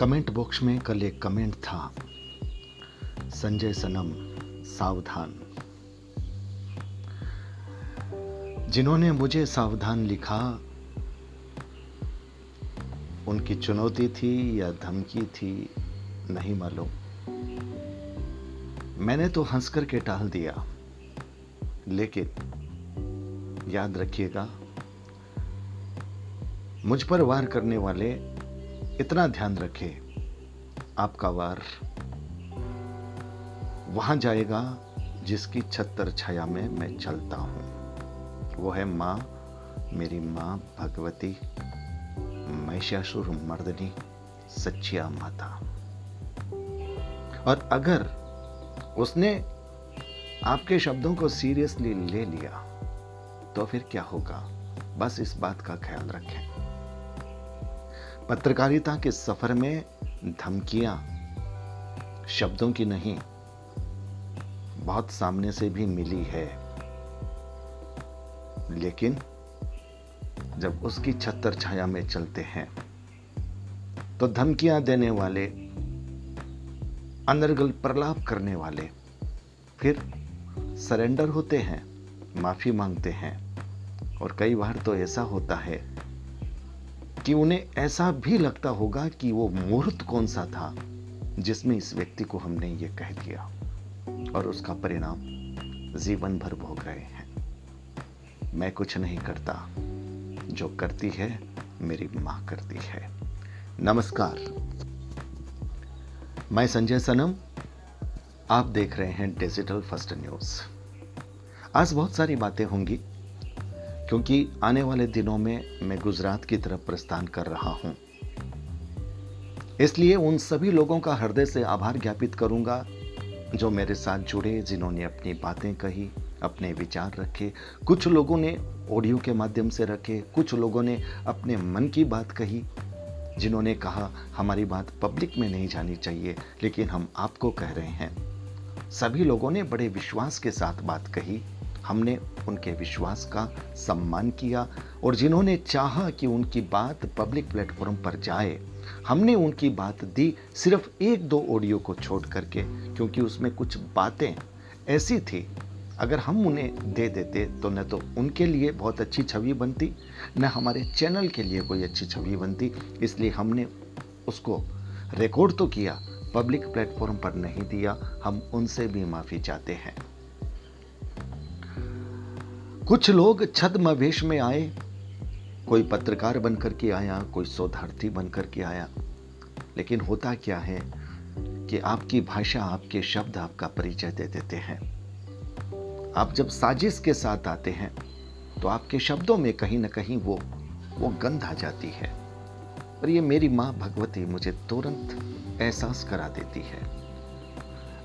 Comment box में कल एक कमेंट था। संजय सनम, सावधान। जिन्होंने मुझे सावधान लिखा, उनकी चुनौती थी या धमकी थी, नहीं मालूम। मैंने तो हंस करके टाल दिया। लेकिन, याद रखिएगा, मुझ पर वार करने वाले इतना ध्यान रखे, आपका वार वहाँ जाएगा जिसकी छत्तर छाया में मैं चलता हूँ। वो है माँ, मेरी माँ भगवती महिषासुर मर्दनी, सच्चिया माता। और अगर उसने आपके शब्दों को सीरियसली ले लिया तो फिर क्या होगा? बस इस बात का ख्याल रखें। पत्रकारिता के सफ़र में धमकियाँ, शब्दों की नहीं, बहुत सामने से भी मिली है। लेकिन जब उसकी छत्तर छाया में चलते हैं तो धमकियाँ देने वाले अनर्गल प्रलाप करने वाले, फिर सरेंडर होते हैं, माफ़ी मांगते हैं। और कई बार तो ऐसा होता है कि उन्हें ऐसा भी लगता होगा कि वो मुहूर्त कौन सा था, जिसमें इस व्यक्ति को हमने ये कह दिया। और उसका परिणाम जीवन भर भोग रहे हैं। मैं कुछ नहीं करता। जो करती है, मेरी माँ करती है। नमस्कार। मैं संजय सनम। आप देख रहे हैं डिजिटल फ़र्स्ट न्यूज़। आज बहुत सारी बातें होंगी। क्योंकि आने वाले दिनों में मैं गुजरात की तरफ़ प्रस्थान कर रहा हूँ। इसलिए उन सभी लोगों का हृदय से आभार ज्ञापित करूँगा, जो मेरे साथ जुड़े, जिन्होंने अपनी बातें कही, अपने विचार रखे। कुछ लोगों ने ऑडियो के माध्यम से रखे, कुछ लोगों ने अपने मन की बात कही, जिन्होंने कहा, हमारी बात पब्लिक में नहीं जानी चाहिए, लेकिन हम आपको कह रहे हैं। सभी लोगों ने बड़े विश्वास के साथ बात कही। हमने उनके विश्वास का सम्मान किया और जिन्होंने चाहा कि उनकी बात पब्लिक प्लेटफॉर्म पर जाए, हमने उनकी बात दी सिर्फ़ एक दो ऑडियो को छोड़ करके, क्योंकि उसमें कुछ बातें ऐसी थी। अगर हम उन्हें दे देते तो न तो उनके लिए बहुत अच्छी छवि बनती, न हमारे चैनल के लिए कोई अच्छी छवि बनती, इसलिए हमने उसको रिकॉर्ड तो किया, पब्लिक प्लेटफॉर्म पर नहीं दिया, हम उनसे भी माफ़ी चाहते हैं। कुछ लोग छद्म वेश में आए। कोई पत्रकार बनकर के आया, कोई शोधार्थी बनकर के आया। लेकिन होता क्या है कि आपकी भाषा, आपके शब्द, आपका परिचय दे देते हैं। आप जब साजिश के साथ आते हैं तो आपके शब्दों में कहीं ना कहीं वो वो गंध आ जाती है। और ये मेरी माँ भगवती मुझे तुरंत एहसास करा देती है।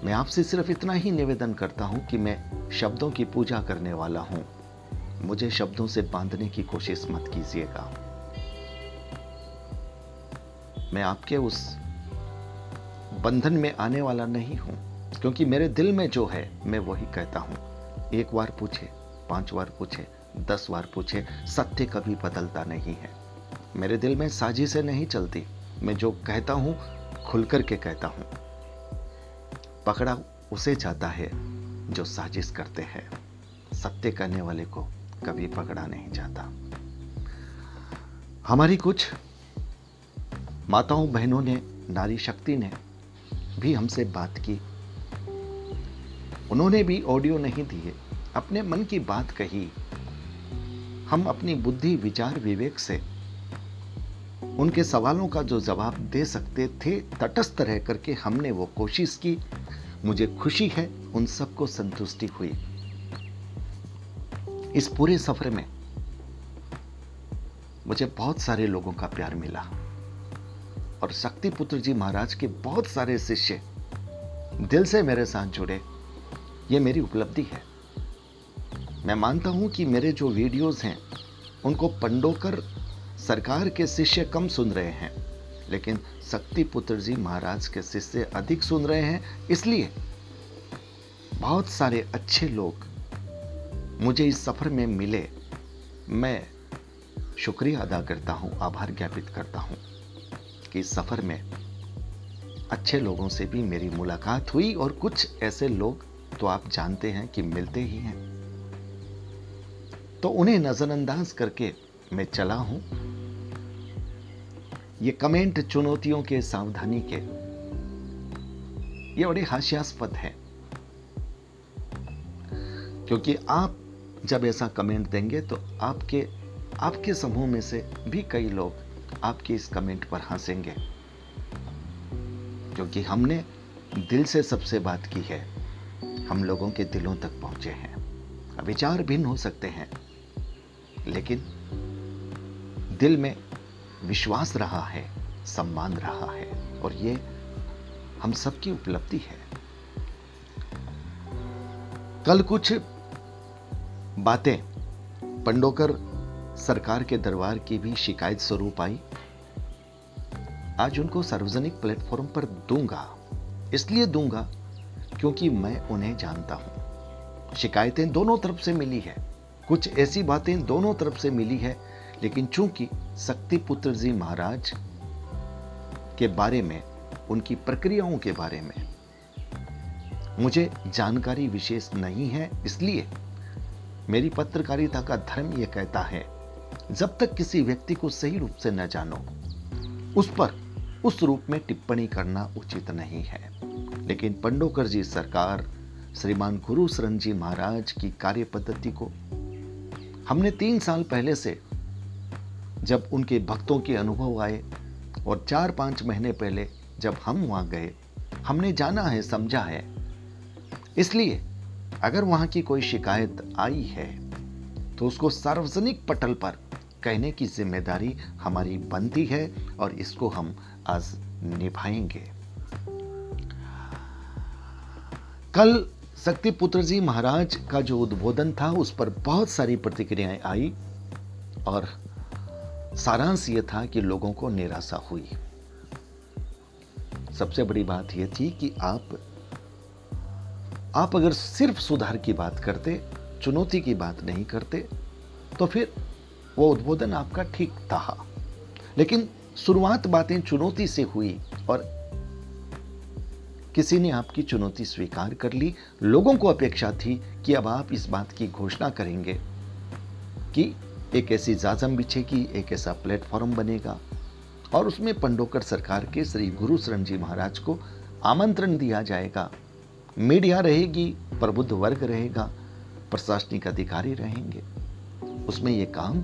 मैं आपसे सिर्फ़ इतना ही निवेदन करता हूँ कि मैं शब्दों की पूजा करने वाला हूँ। मुझे शब्दों से बांधने की कोशिश मत कीजिएगा। मैं आपके उस बंधन में आने वाला नहीं हूँ, क्योंकि मेरे दिल में जो है, मैं वही कहता हूँ। एक बार पूछे, पाँच बार पूछे, दस बार पूछे, सत्य कभी बदलता नहीं है। मेरे दिल में साजी से नहीं चलती। मैं जो कहता हूँ खुलकर के कहता हूँ। पकड़ा, उसे जाता है जो साजिश करते हैं। सत्य करने वाले को कभी पकड़ा नहीं जाता। हमारी कुछ माताओं, बहनों ने, नारी शक्ति ने भी हमसे बात की। उन्होंने भी ऑडियो नहीं दिए। अपने मन की बात कही। हम अपनी बुद्धि, विचार, विवेक से उनके सवालों का जो जवाब दे सकते थे, तटस्थ रह करके हमने वो कोशिश की। मुझे खुशी है, उन सबको संतुष्टि हुई। इस पूरे सफ़र में मुझे बहुत सारे लोगों का प्यार मिला। और शक्ति पुत्र जी महाराज के बहुत सारे शिष्य दिल से मेरे साथ जुड़े। ये मेरी उपलब्धि है। मैं मानता हूँ कि मेरे जो वीडियोस हैं, उनको पंडोकर सरकार के शिष्य कम सुन रहे हैं। लेकिन शक्ति पुत्र जी महाराज के शिष्य अधिक सुन रहे हैं, इसलिए बहुत सारे अच्छे लोग मुझे इस सफ़र में मिले। मैं शुक्रिया अदा करता हूँ, आभार ज्ञापित करता हूँ कि इस सफ़र में अच्छे लोगों से भी मेरी मुलाकात हुई और कुछ ऐसे लोग तो आप जानते हैं कि मिलते ही हैं। तो उन्हें नजरअंदाज करके मैं चला हूँ। ये कमेंट चुनौतियों के सावधानी के। ये बड़े हास्यास्पद है। क्योंकि आप जब ऐसा कमेंट देंगे तो आपके आपके समूह में से भी कई लोग आपके इस कमेंट पर हंसेंगे। क्योंकि हमने दिल से सबसे बात की है। हम लोगों के दिलों तक पहुँचे हैं। विचार भिन्न हो सकते हैं। लेकिन दिल में विश्वास रहा है, सम्मान रहा है, और ये हम सबकी उपलब्धि है। कल कुछ बातें। पंडोकर सरकार के दरबार की भी शिकायत स्वरूप आई। आज उनको सार्वजनिक प्लेटफॉर्म पर दूँगा। इसलिए दूँगा क्योंकि मैं उन्हें जानता हूँ। शिकायतें दोनों तरफ़ से मिली है। कुछ ऐसी बातें दोनों तरफ़ से मिली है, लेकिन चूँकि शक्ति पुत्र जी महाराज के बारे में, उनकी प्रक्रियाओं के बारे में मुझे जानकारी विशेष नहीं है, इसलिए मेरी पत्रकारिता का धर्म यह कहता है, जब तक किसी व्यक्ति को सही रूप से न जानो, उस पर उस रूप में टिप्पणी करना उचित नहीं है। लेकिन पंडोकर जी सरकार, श्रीमान गुरु शरण जी महाराज की कार्य पद्धति को, हमने तीन साल पहले से, जब उनके भक्तों के अनुभव आए और चार पाँच महीने पहले जब हम वहाँ गए, हमने जाना है, समझा है। इसलिए अगर वहाँ की कोई शिकायत आई है तो उसको सार्वजनिक पटल पर कहने की ज़िम्मेदारी हमारी बनती है और इसको हम आज निभाएँगे। कल शक्ति पुत्र जी महाराज का जो उद्बोधन था, उस पर बहुत सारी प्रतिक्रियाएँ आई और सारांश यह था कि लोगों को निराशा हुई। सबसे बड़ी बात यह थी कि आप आप अगर सिर्फ़ सुधार की बात करते, चुनौती की बात नहीं करते तो फिर वो उद्बोधन आपका ठीक था। लेकिन शुरुआत बातें चुनौती से हुई और किसी ने आपकी चुनौती स्वीकार कर ली। लोगों को अपेक्षा थी कि अब आप इस बात की घोषणा करेंगे कि एक ऐसी जाजम बिछेगी, एक ऐसा प्लेटफॉर्म बनेगा और उसमें पंडोकर सरकार के श्री गुरु शरण जी महाराज को आमंत्रण दिया जाएगा। मीडिया रहेगी, प्रबुद्ध वर्ग रहेगा, प्रशासनिक अधिकारी रहेंगे। उसमें यह काम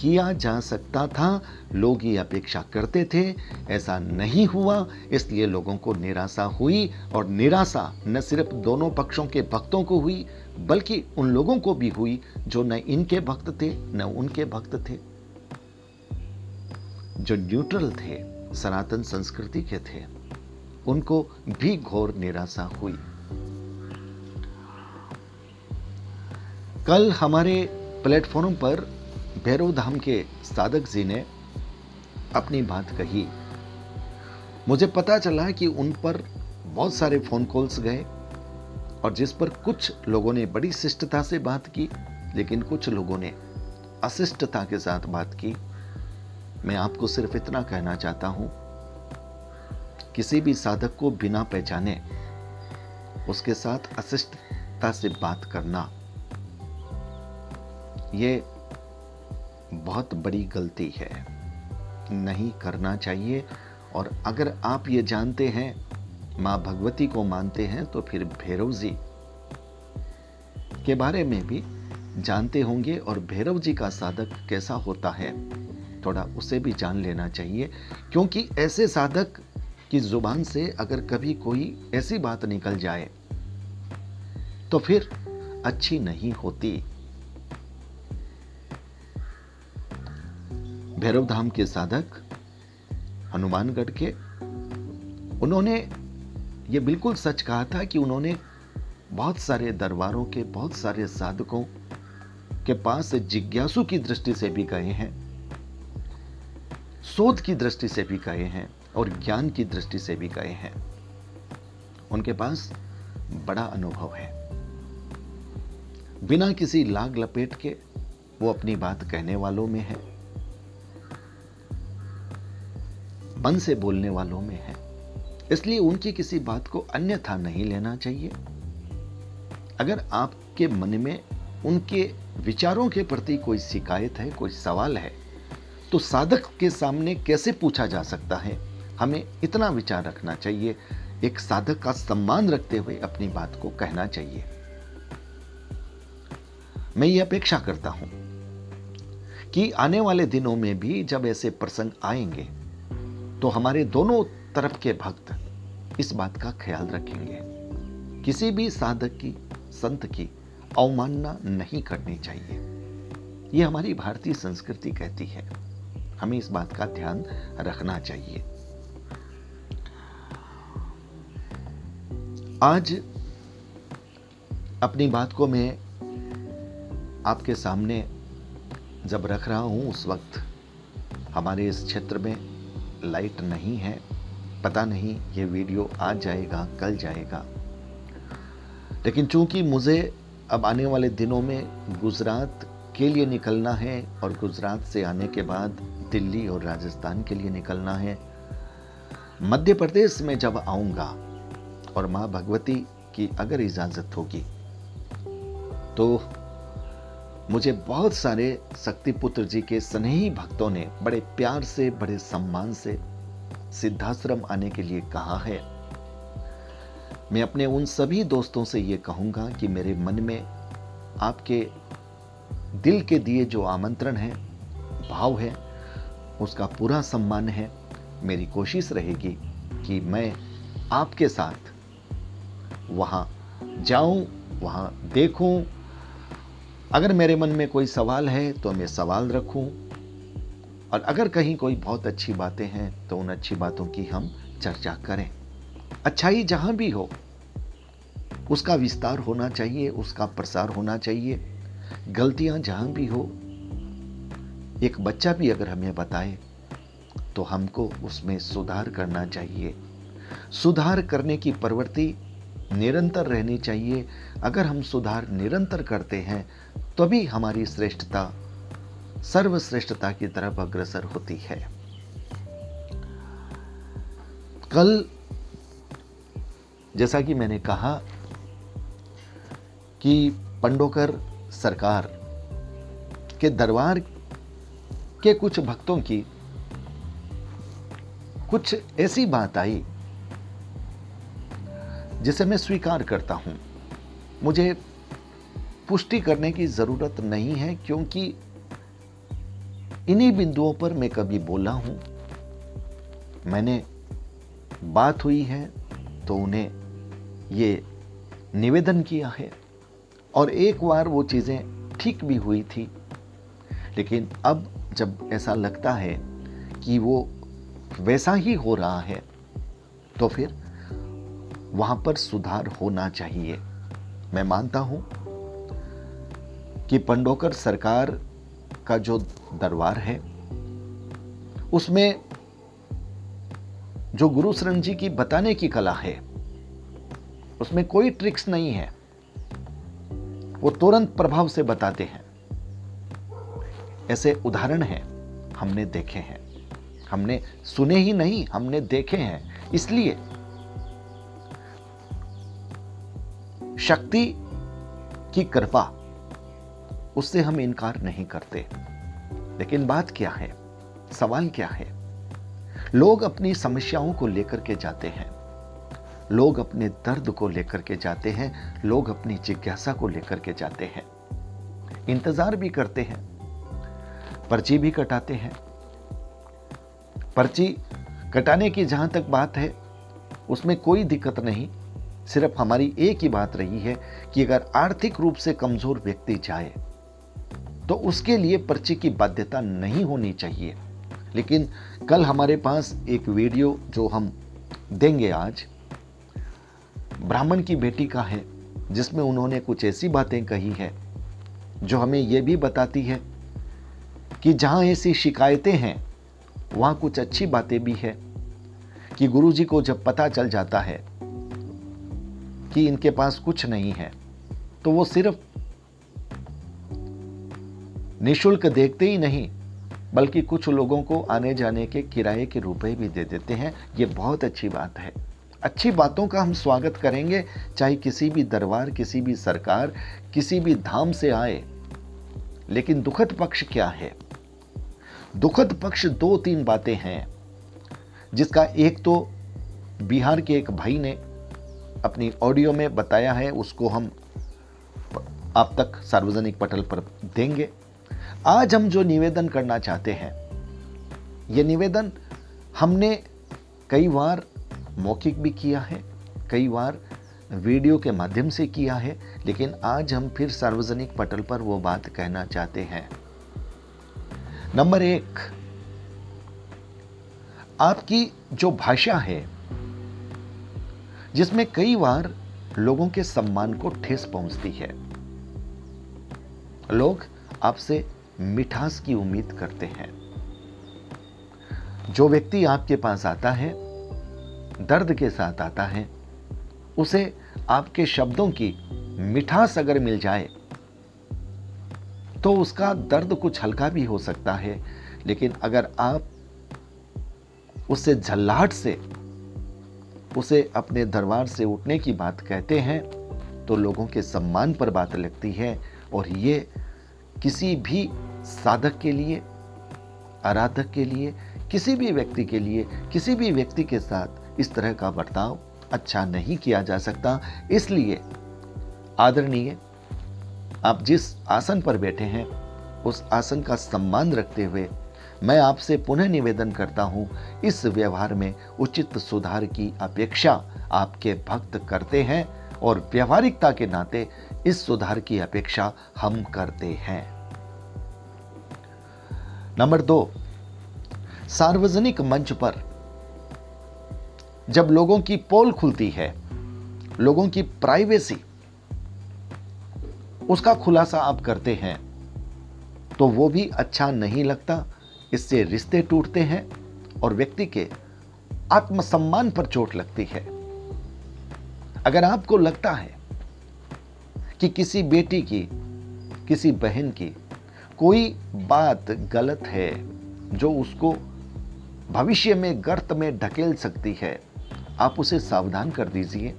किया जा सकता था, लोग ये अपेक्षा करते थे, ऐसा नहीं हुआ, इसलिए लोगों को निराशा हुई, और निराशा न सिर्फ़ दोनों पक्षों के भक्तों को हुई, बल्कि उन लोगों को भी हुई, जो न इनके भक्त थे, न उनके भक्त थे। जो न्यूट्रल थे, सनातन संस्कृति के थे, उनको भी घोर निराशा हुई। कल हमारे प्लेटफॉर्म पर भैरव धाम के साधक जी ने अपनी बात कही। मुझे पता चला कि उन पर बहुत सारे फ़ोन कॉल्स गए और जिस पर कुछ लोगों ने बड़ी शिष्टता से बात की, लेकिन कुछ लोगों ने अशिष्टता के साथ बात की। मैं आपको सिर्फ़ इतना कहना चाहता हूँ, किसी भी साधक को बिना पहचाने उसके साथ अशिष्टता से बात करना यह बहुत बड़ी गलती है। नहीं करना चाहिए और अगर आप ये जानते हैं, माँ भगवती को मानते हैं तो फिर भैरव जी के बारे में भी जानते होंगे और भैरव जी का साधक कैसा होता है, थोड़ा उसे भी जान लेना चाहिए। क्योंकि ऐसे साधक की ज़ुबान से अगर कभी कोई ऐसी बात निकल जाए तो फिर अच्छी नहीं होती। भैरव धाम के साधक हनुमानगढ़ के, उन्होंने ये बिल्कुल सच कहा था कि उन्होंने बहुत सारे दरबारों के, बहुत सारे साधकों के पास जिज्ञासु की दृष्टि से भी गए हैं, शोध की दृष्टि से भी गए हैं और ज्ञान की दृष्टि से भी गए हैं। उनके पास बड़ा अनुभव है। बिना किसी लाग लपेट के वो अपनी बात कहने वालों में है। मन से बोलने वालों में है। इसलिए उनकी किसी बात को अन्यथा नहीं लेना चाहिए। अगर आपके मन में उनके विचारों के प्रति कोई शिकायत है, कोई सवाल है तो साधक के सामने कैसे पूछा जा सकता है? हमें इतना विचार रखना चाहिए। एक साधक का सम्मान रखते हुए अपनी बात को कहना चाहिए। मैं ये अपेक्षा करता हूँ कि आने वाले दिनों में भी जब ऐसे प्रसंग आएँगे तो हमारे दोनों तरफ़ के भक्त इस बात का ख्याल रखेंगे। किसी भी साधक की, संत की अवमानना नहीं करनी चाहिए। यह हमारी भारतीय संस्कृति कहती है। हमें इस बात का ध्यान रखना चाहिए। आज अपनी बात को मैं आपके सामने जब रख रहा हूँ उस वक्त हमारे इस क्षेत्र में लाइट नहीं है, पता नहीं ये वीडियो आज जाएगा, कल जाएगा। लेकिन चूँकि मुझे अब आने वाले दिनों में गुजरात के लिए निकलना है और गुजरात से आने के बाद दिल्ली और राजस्थान के लिए निकलना है, मध्य प्रदेश में जब आऊँगा और माँ भगवती की अगर इजाज़त होगी तो मुझे बहुत सारे शक्तिपुत्र जी के स्नेही भक्तों ने बड़े प्यार से, बड़े सम्मान से सिद्धाश्रम आने के लिए कहा है। मैं अपने उन सभी दोस्तों से ये कहूँगा कि मेरे मन में आपके दिल के दिए जो आमंत्रण है, भाव है, उसका पूरा सम्मान है। मेरी कोशिश रहेगी कि मैं आपके साथ वहाँ जाऊँ, वहाँ देखूँ अगर मेरे मन में कोई सवाल है तो मैं सवाल रखूँ। और अगर कहीं कोई बहुत अच्छी बातें हैं तो उन अच्छी बातों की हम चर्चा करें। अच्छाई जहाँ भी हो, उसका विस्तार होना चाहिए, उसका प्रसार होना चाहिए। गलतियाँ जहाँ भी हो, एक बच्चा भी अगर हमें बताए तो हमको उसमें सुधार करना चाहिए। सुधार करने की प्रवृत्ति निरंतर रहनी चाहिए। अगर हम सुधार निरंतर करते हैं, तभी हमारी श्रेष्ठता, सर्वश्रेष्ठता की तरफ़ अग्रसर होती है। कल, जैसा कि मैंने कहा कि पंडोकर सरकार के दरबार के कुछ भक्तों की कुछ ऐसी बात आई जिसे मैं स्वीकार करता हूँ। मुझे पुष्टि करने की ज़रूरत नहीं है, क्योंकि इन्हीं बिंदुओं पर मैं कभी बोला हूँ, मैंने बात हुई है तो उन्हें ये निवेदन किया है। और एक बार वो चीज़ें ठीक भी हुई थी, लेकिन अब जब ऐसा लगता है कि वो वैसा ही हो रहा है तो फिर वहाँ पर सुधार होना चाहिए। मैं मानता हूँ कि पंडोकर सरकार का जो दरबार है, उसमें जो गुरु शरण जी की बताने की कला है, उसमें कोई ट्रिक्स नहीं है। वो तुरंत प्रभाव से बताते हैं। ऐसे उदाहरण हैं, हमने देखे हैं। हमने सुने ही नहीं, हमने देखे हैं। इसलिए शक्ति की कृपा, उससे हम इनकार नहीं करते। लेकिन बात क्या है? सवाल क्या है? लोग अपनी समस्याओं को लेकर के जाते हैं। लोग अपने दर्द को लेकर के जाते हैं। लोग अपनी जिज्ञासा को लेकर के जाते हैं। इंतज़ार भी करते हैं। पर्ची भी कटाते हैं। पर्ची कटाने की जहाँ तक बात है, उसमें कोई दिक्कत नहीं। सिर्फ़ हमारी एक ही बात रही है कि अगर आर्थिक रूप से कमज़ोर व्यक्ति जाए तो उसके लिए पर्ची की बाध्यता नहीं होनी चाहिए। लेकिन कल हमारे पास एक वीडियो जो हम देंगे आज, ब्राह्मण की बेटी का है, जिसमें उन्होंने कुछ ऐसी बातें कही है, जो हमें यह भी बताती है कि जहाँ ऐसी शिकायतें हैं, वहाँ कुछ अच्छी बातें भी है, कि गुरुजी को जब पता चल जाता है कि इनके पास कुछ नहीं है। तो वो सिर्फ़ निशुल्क देखते ही नहीं, बल्कि कुछ लोगों को आने जाने के किराए के रुपए भी दे देते हैं। ये बहुत अच्छी बात है। अच्छी बातों का हम स्वागत करेंगे, चाहे किसी भी दरबार, किसी भी सरकार, किसी भी धाम से आए। लेकिन दुखद पक्ष क्या है? दुखद पक्ष दो तीन बातें हैं, जिसका एक तो बिहार के एक भाई ने अपनी ऑडियो में बताया है, उसको हम आप तक सार्वजनिक पटल पर देंगे। आज हम जो निवेदन करना चाहते हैं, ये निवेदन हमने कई बार मौखिक भी किया है, कई बार वीडियो के माध्यम से किया है, लेकिन आज हम फिर सार्वजनिक पटल पर वो बात कहना चाहते हैं। नंबर एक, आपकी जो भाषा है जिसमें कई बार लोगों के सम्मान को ठेस पहुँचती है। लोग आपसे मिठास की उम्मीद करते हैं। जो व्यक्ति आपके पास आता है, दर्द के साथ आता है, उसे आपके शब्दों की मिठास अगर मिल जाए तो उसका दर्द कुछ हल्का भी हो सकता है, लेकिन अगर आप उससे झल्लाहट से उसे अपने दरबार से उठने की बात कहते हैं तो लोगों के सम्मान पर बात लगती है। और ये किसी भी साधक के लिए, आराधक के लिए, किसी भी व्यक्ति के लिए, किसी भी व्यक्ति के साथ इस तरह का बर्ताव अच्छा नहीं किया जा सकता। इसलिए आदरणीय, आप जिस आसन पर बैठे हैं, उस आसन का सम्मान रखते हुए मैं आपसे पुनः निवेदन करता हूँ, इस व्यवहार में उचित सुधार की अपेक्षा आपके भक्त करते हैं और व्यवहारिकता के नाते इस सुधार की अपेक्षा हम करते हैं। नंबर दो, सार्वजनिक मंच पर जब लोगों की पोल खुलती है, लोगों की प्राइवेसी, उसका खुलासा आप करते हैं तो वो भी अच्छा नहीं लगता। इससे रिश्ते टूटते हैं और व्यक्ति के आत्मसम्मान पर चोट लगती है। अगर आपको लगता है कि किसी बेटी की, किसी बहन की कोई बात गलत है जो उसको भविष्य में गर्त में ढकेल सकती है, आप उसे सावधान कर दीजिए।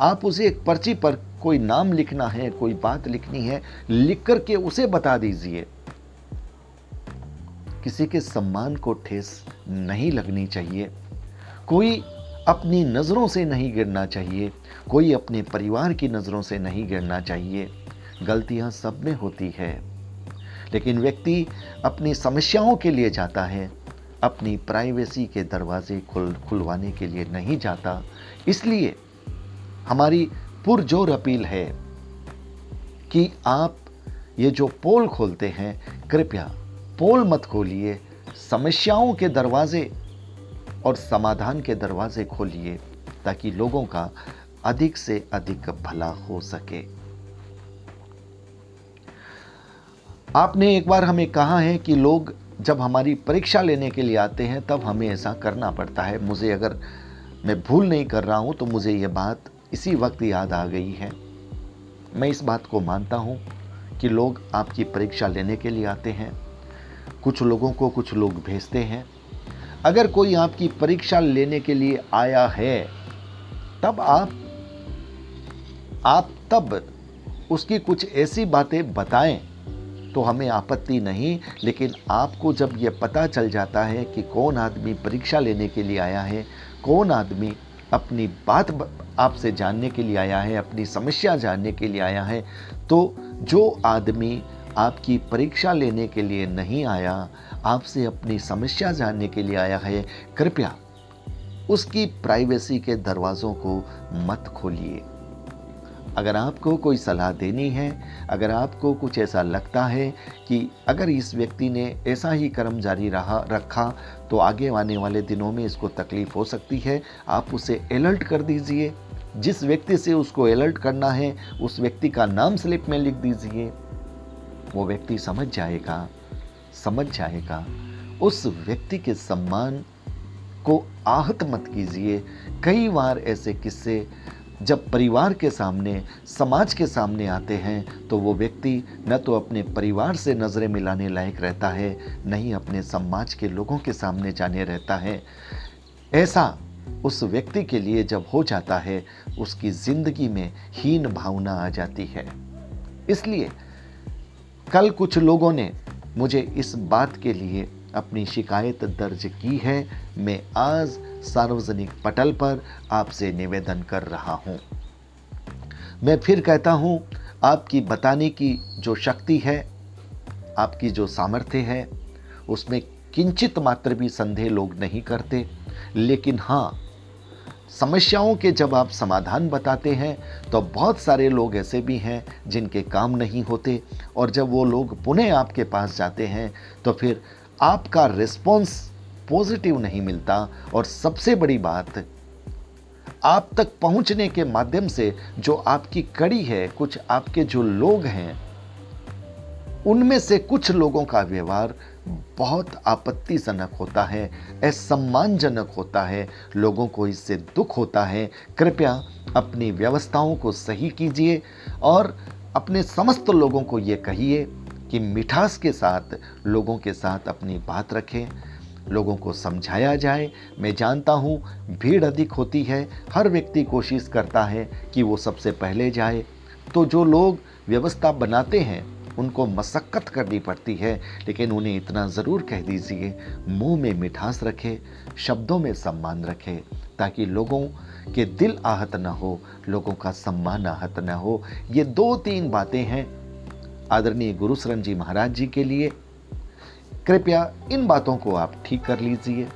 आप उसे एक पर्ची पर कोई नाम लिखना है, कोई बात लिखनी है, लिख करके उसे बता दीजिए। किसी के सम्मान को ठेस नहीं लगनी चाहिए। कोई अपनी नज़रों से नहीं गिरना चाहिए। कोई अपने परिवार की नज़रों से नहीं गिरना चाहिए। गलतियाँ सब में होती है। लेकिन व्यक्ति अपनी समस्याओं के लिए जाता है, अपनी प्राइवेसी के दरवाजे खुल, खुलवाने के लिए नहीं जाता। इसलिए हमारी पुरजोर अपील है कि आप ये जो पोल खोलते हैं, कृपया पोल मत खोलिए, समस्याओं के दरवाजे और समाधान के दरवाजे खोलिए, ताकि लोगों का अधिक से अधिक भला हो सके। आपने एक बार हमें कहा है कि लोग जब हमारी परीक्षा लेने के लिए आते हैं, तब हमें ऐसा करना पड़ता है। मुझे अगर मैं भूल नहीं कर रहा हूँ तो मुझे यह बात इसी वक्त याद आ गई है। मैं इस बात को मानता हूँ कि लोग आपकी परीक्षा लेने के लिए आते हैं। कुछ लोगों को कुछ लोग भेजते हैं। अगर कोई आपकी परीक्षा लेने के लिए आया है, तब आप आप तब उसकी कुछ ऐसी बातें बताएँ तो हमें आपत्ति नहीं, लेकिन आपको जब यह पता चल जाता है कि कौन आदमी परीक्षा लेने के लिए आया है, कौन आदमी अपनी बात आपसे जानने के लिए आया है, अपनी समस्या जानने के लिए आया है तो जो आदमी आपकी परीक्षा लेने के लिए नहीं आया, आपसे अपनी समस्या जानने के लिए आया है, कृपया उसकी प्राइवेसी के दरवाज़ों को मत खोलिए। अगर आपको कोई सलाह देनी है, अगर आपको कुछ ऐसा लगता है कि अगर इस व्यक्ति ने ऐसा ही कर्म जारी रहा, रखा तो आगे आने वाले दिनों में इसको तकलीफ़ हो सकती है, आप उसे अलर्ट कर दीजिए। जिस व्यक्ति से उसको अलर्ट करना है, उस व्यक्ति का नाम स्लिप में लिख दीजिए। वो व्यक्ति समझ जाएगा समझ जाएगा। उस व्यक्ति के सम्मान को आहत मत कीजिए। कई बार ऐसे किस्से जब परिवार के सामने, समाज के सामने आते हैं तो वो व्यक्ति न तो अपने परिवार से नज़रें मिलाने लायक रहता है न ही अपने समाज के लोगों के सामने जाने रहता है। ऐसा उस व्यक्ति के लिए जब हो जाता है, उसकी ज़िंदगी में हीन भावना आ जाती है। इसलिए कल कुछ लोगों ने मुझे इस बात के लिए अपनी शिकायत दर्ज की है। मैं आज सार्वजनिक पटल पर आपसे निवेदन कर रहा हूँ। मैं फिर कहता हूँ, आपकी बताने की जो शक्ति है, आपकी जो सामर्थ्य है, उसमें किंचित मात्र भी संदेह लोग नहीं करते। लेकिन हाँ समस्याओं के जब आप समाधान बताते हैं तो बहुत सारे लोग ऐसे भी हैं जिनके काम नहीं होते। और जब वो लोग पुनः आपके पास जाते हैं तो फिर आपका रिस्पॉन्स पॉजिटिव नहीं मिलता। और सबसे बड़ी बात, आप तक पहुँचने के माध्यम से जो आपकी कड़ी है, कुछ आपके जो लोग हैं, उनमें से कुछ लोगों का व्यवहार बहुत आपत्तिजनक होता है, असम्मानजनक होता है, लोगों को इससे दुख होता है। कृपया अपनी व्यवस्थाओं को सही कीजिए और अपने समस्त लोगों को ये कहिए कि मिठास के साथ, लोगों के साथ अपनी बात रखें। लोगों को समझाया जाए। मैं जानता हूँ भीड़ अधिक होती है, हर व्यक्ति कोशिश करता है कि वो सबसे पहले जाए। तो जो लोग व्यवस्था बनाते हैं उनको मशक्क़त करनी पड़ती है, लेकिन उन्हें इतना ज़रूर कह दीजिए, मुँह में मिठास रखे, शब्दों में सम्मान रखे, ताकि लोगों के दिल आहत न हो, लोगों का सम्मान आहत न हो। ये दो तीन बातें हैं आदरणीय गुरु गुरुशरण जी महाराज जी के लिए। कृपया इन बातों को आप ठीक कर लीजिए,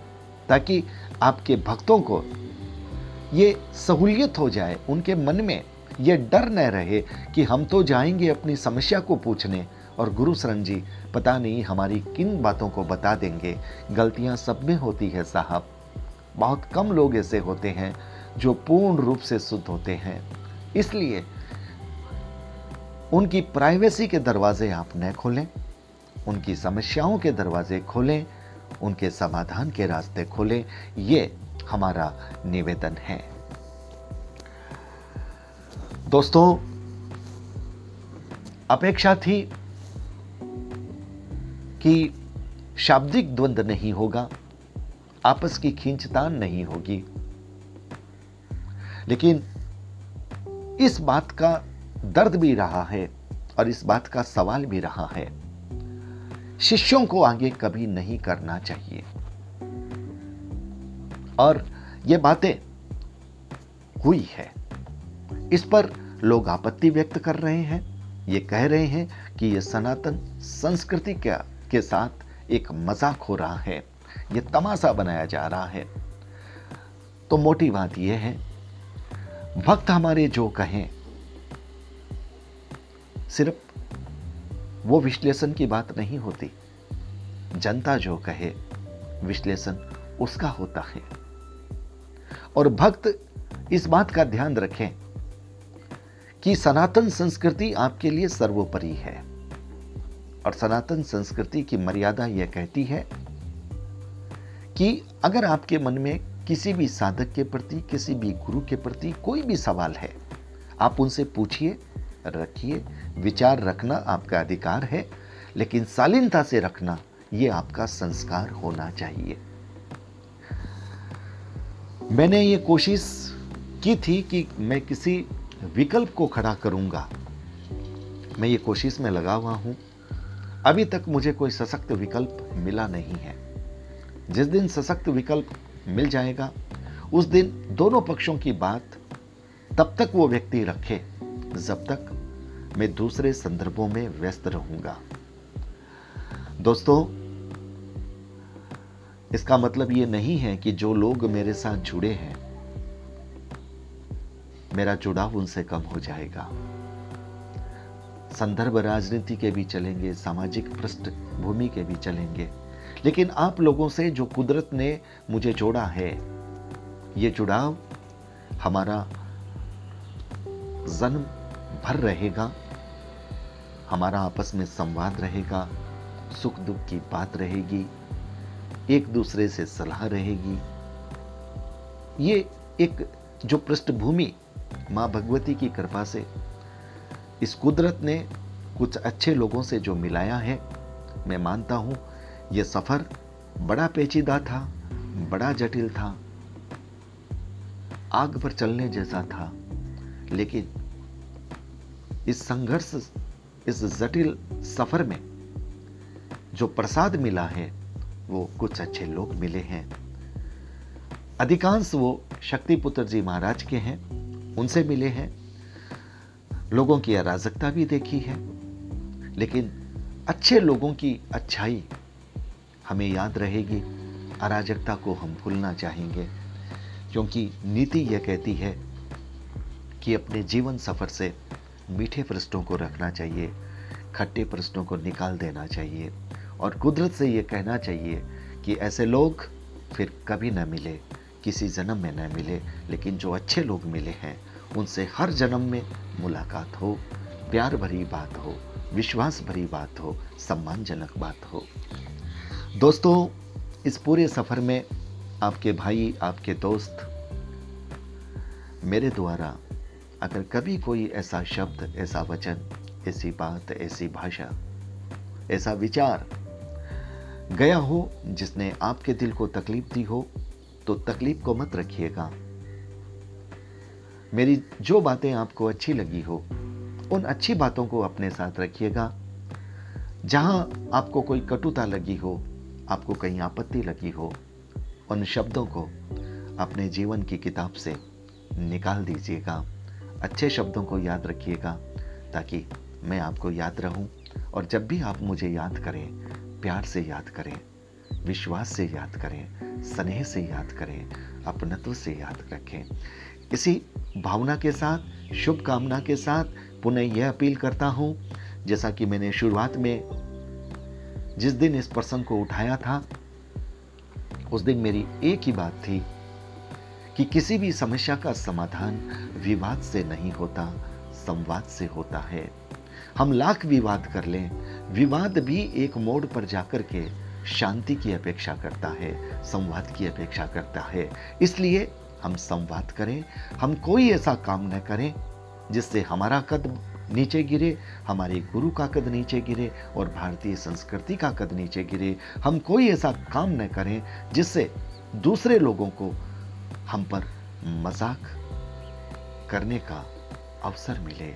ताकि आपके भक्तों को ये सहूलियत हो जाए, उनके मन में ये डर न रहे कि हम तो जाएँगे अपनी समस्या को पूछने। और गुरु शरण जी, पता नहीं हमारी किन बातों को बता देंगे। गलतियाँ सब में होती है साहब। बहुत कम लोग ऐसे होते हैं जो पूर्ण रूप से शुद्ध होते हैं। इसलिए उनकी प्राइवेसी के दरवाजे आप न खोलें, उनकी समस्याओं के दरवाजे खोलें, उनके समाधान के रास्ते खोलें। ये हमारा निवेदन है। दोस्तों, अपेक्षा थी कि शाब्दिक द्वंद नहीं होगा, आपस की खींचतान नहीं होगी। लेकिन इस बात का दर्द भी रहा है और इस बात का सवाल भी रहा है। शिष्यों को आगे कभी नहीं करना चाहिए। और ये बातें हुई है। इस पर लोग आपत्ति व्यक्त कर रहे हैं। ये कह रहे हैं कि ये सनातन संस्कृति के, के साथ एक मज़ाक हो रहा है। ये तमाशा बनाया जा रहा है। तो मोटी बात यह है भक्त हमारे जो कहें सिर्फ़ वो विश्लेषण की बात नहीं होती। जनता जो कहे विश्लेषण उसका होता है। और भक्त इस बात का ध्यान रखें कि सनातन संस्कृति आपके लिए सर्वोपरि है। और सनातन संस्कृति की मर्यादा यह कहती है कि अगर आपके मन में किसी भी साधक के प्रति, किसी भी गुरु के प्रति कोई भी सवाल है, आप उनसे पूछिए, रखिए। विचार रखना आपका अधिकार है, लेकिन शालीनता से रखना यह आपका संस्कार होना चाहिए। मैंने ये कोशिश की थी कि मैं किसी विकल्प को खड़ा करूँगा। मैं ये कोशिश में लगा हुआ हूँ। अभी तक मुझे कोई सशक्त विकल्प मिला नहीं है। जिस दिन सशक्त विकल्प मिल जाएगा, उस दिन दोनों पक्षों की बात, तब तक वो व्यक्ति रखे। जब तक मैं दूसरे संदर्भों में व्यस्त रहूँगा। दोस्तों, इसका मतलब ये नहीं है कि जो लोग मेरे साथ जुड़े हैं मेरा जुड़ाव उनसे कम हो जाएगा। संदर्भ राजनीति के भी चलेंगे, सामाजिक पृष्ठभूमि के भी चलेंगे। लेकिन आप लोगों से जो कुदरत ने मुझे जोड़ा है, ये जुड़ाव हमारा जन्म भर रहेगा, हमारा आपस में संवाद रहेगा सुख दुख की बात रहेगी, एक दूसरे से सलाह रहेगी। ये एक जो पृष्ठभूमि माँ भगवती की कृपा से इस कुदरत ने कुछ अच्छे लोगों से जो मिलाया है, मैं मानता हूँ, ये सफ़र बड़ा पेचीदा था, बड़ा जटिल था। आग पर चलने जैसा था, लेकिन इस संघर्ष, इस जटिल सफ़र में जो प्रसाद मिला है, वो कुछ अच्छे लोग मिले हैं। अधिकांश वो शक्तिपुत्र जी महाराज के हैं। उनसे मिले हैं। लोगों की अराजकता भी देखी है। लेकिन अच्छे लोगों की अच्छाई हमें याद रहेगी। अराजकता को हम भूलना चाहेंगे, क्योंकि नीति यह कहती है कि अपने जीवन सफ़र से मीठे प्रश्नों को रखना चाहिए, खट्टे प्रश्नों को निकाल देना चाहिए और कुदरत से ये कहना चाहिए कि ऐसे लोग फिर कभी न मिले। किसी जन्म में न मिले, लेकिन जो अच्छे लोग मिले हैं, उनसे हर जन्म में मुलाकात हो, प्यार भरी बात हो, विश्वास भरी बात हो, सम्मानजनक बात हो। दोस्तों, इस पूरे सफ़र में आपके भाई, आपके दोस्त, मेरे द्वारा अगर कभी कोई ऐसा शब्द, ऐसा वचन, ऐसी बात, ऐसी भाषा, ऐसा विचार गया हो जिसने आपके दिल को तकलीफ़ दी हो तो तकलीफ़ को मत रखिएगा। मेरी जो बातें आपको अच्छी लगी हो, उन अच्छी बातों को अपने साथ रखिएगा। जहाँ आपको कोई कटुता लगी हो, आपको कहीं आपत्ति लगी हो, उन शब्दों को अपने जीवन की किताब से निकाल दीजिएगा। अच्छे शब्दों को याद रखिएगा, ताकि मैं आपको याद रहूँ, और जब भी आप मुझे याद करें, प्यार से याद करें। विश्वास से याद करें, स्नेह से याद करें, अपनत्व से याद रखें। इसी भावना के साथ, शुभकामना के साथ पुनः यह अपील करता हूँ, जैसा कि मैंने शुरुआत में जिस दिन इस प्रसंग को उठाया था, उस दिन मेरी एक ही बात थी कि किसी भी समस्या का समाधान विवाद से नहीं होता, संवाद से होता है। हम लाख विवाद कर लें, विवाद भी एक मोड़ पर जाकर के शांति की अपेक्षा करता है, संवाद की अपेक्षा करता है। इसलिए हम संवाद करें, हम कोई ऐसा काम न करें जिससे हमारा कद नीचे गिरे, हमारे गुरु का कद नीचे गिरे और भारतीय संस्कृति का कद नीचे गिरे। हम कोई ऐसा काम न करें जिससे दूसरे लोगों को हम पर मज़ाक करने का अवसर मिले।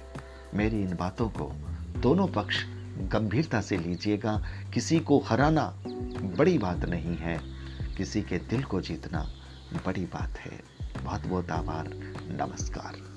मेरी इन बातों को दोनों पक्ष गंभीरता से लीजिएगा। किसी को हराना बड़ी बात नहीं है। किसी के दिल को जीतना बड़ी बात है। बहुत बहुत आभार। नमस्कार।